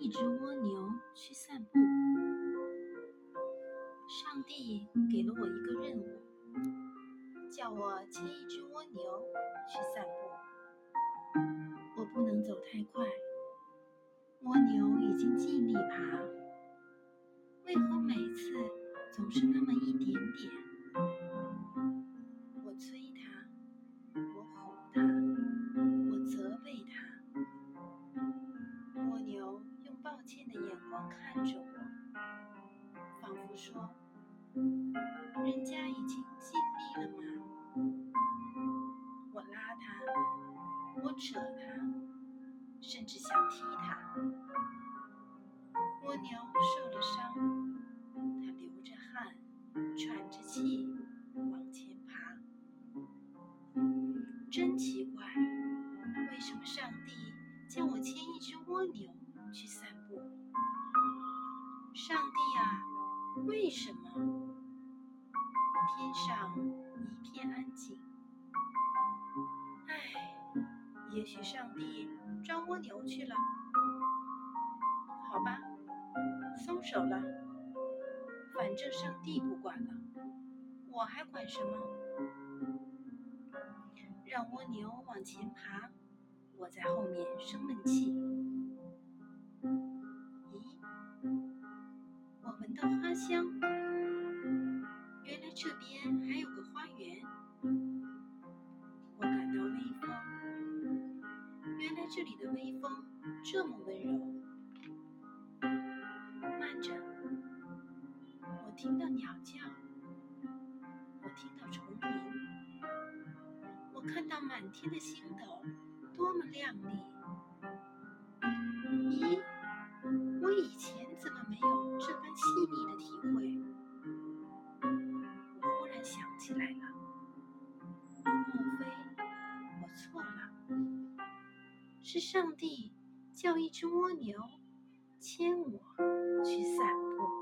一只蜗牛去散步。上帝给了我一个任务，叫我牵一只蜗牛去散步。我不能走太快，蜗牛已经尽力爬，为何每次总是那么一点点？我催用抱歉的眼光看着我，仿佛说。人家已经尽力了嘛！我拉他，我扯他，甚至想踢他。蜗牛受了伤，它流着汗，喘着气往前爬。真奇怪，为什么上帝叫我牵一只蜗牛去散步？上帝啊，为什么？天上一片安静。唉，也许上帝抓蜗牛去了。好吧，松手了。反正上帝不管了，我还管什么？让蜗牛往前爬，我在后面生闷气。闻到花香。这边还有个花园，我感到微风。原来这里的微风这么温柔。慢着，我听到鸟叫，我听到虫鸣，我看到满天的星斗，多么亮丽！咦，我以前怎么没有细腻的体会？我忽然想起来了，莫非我错了？是上帝叫一只蜗牛牵我去散步。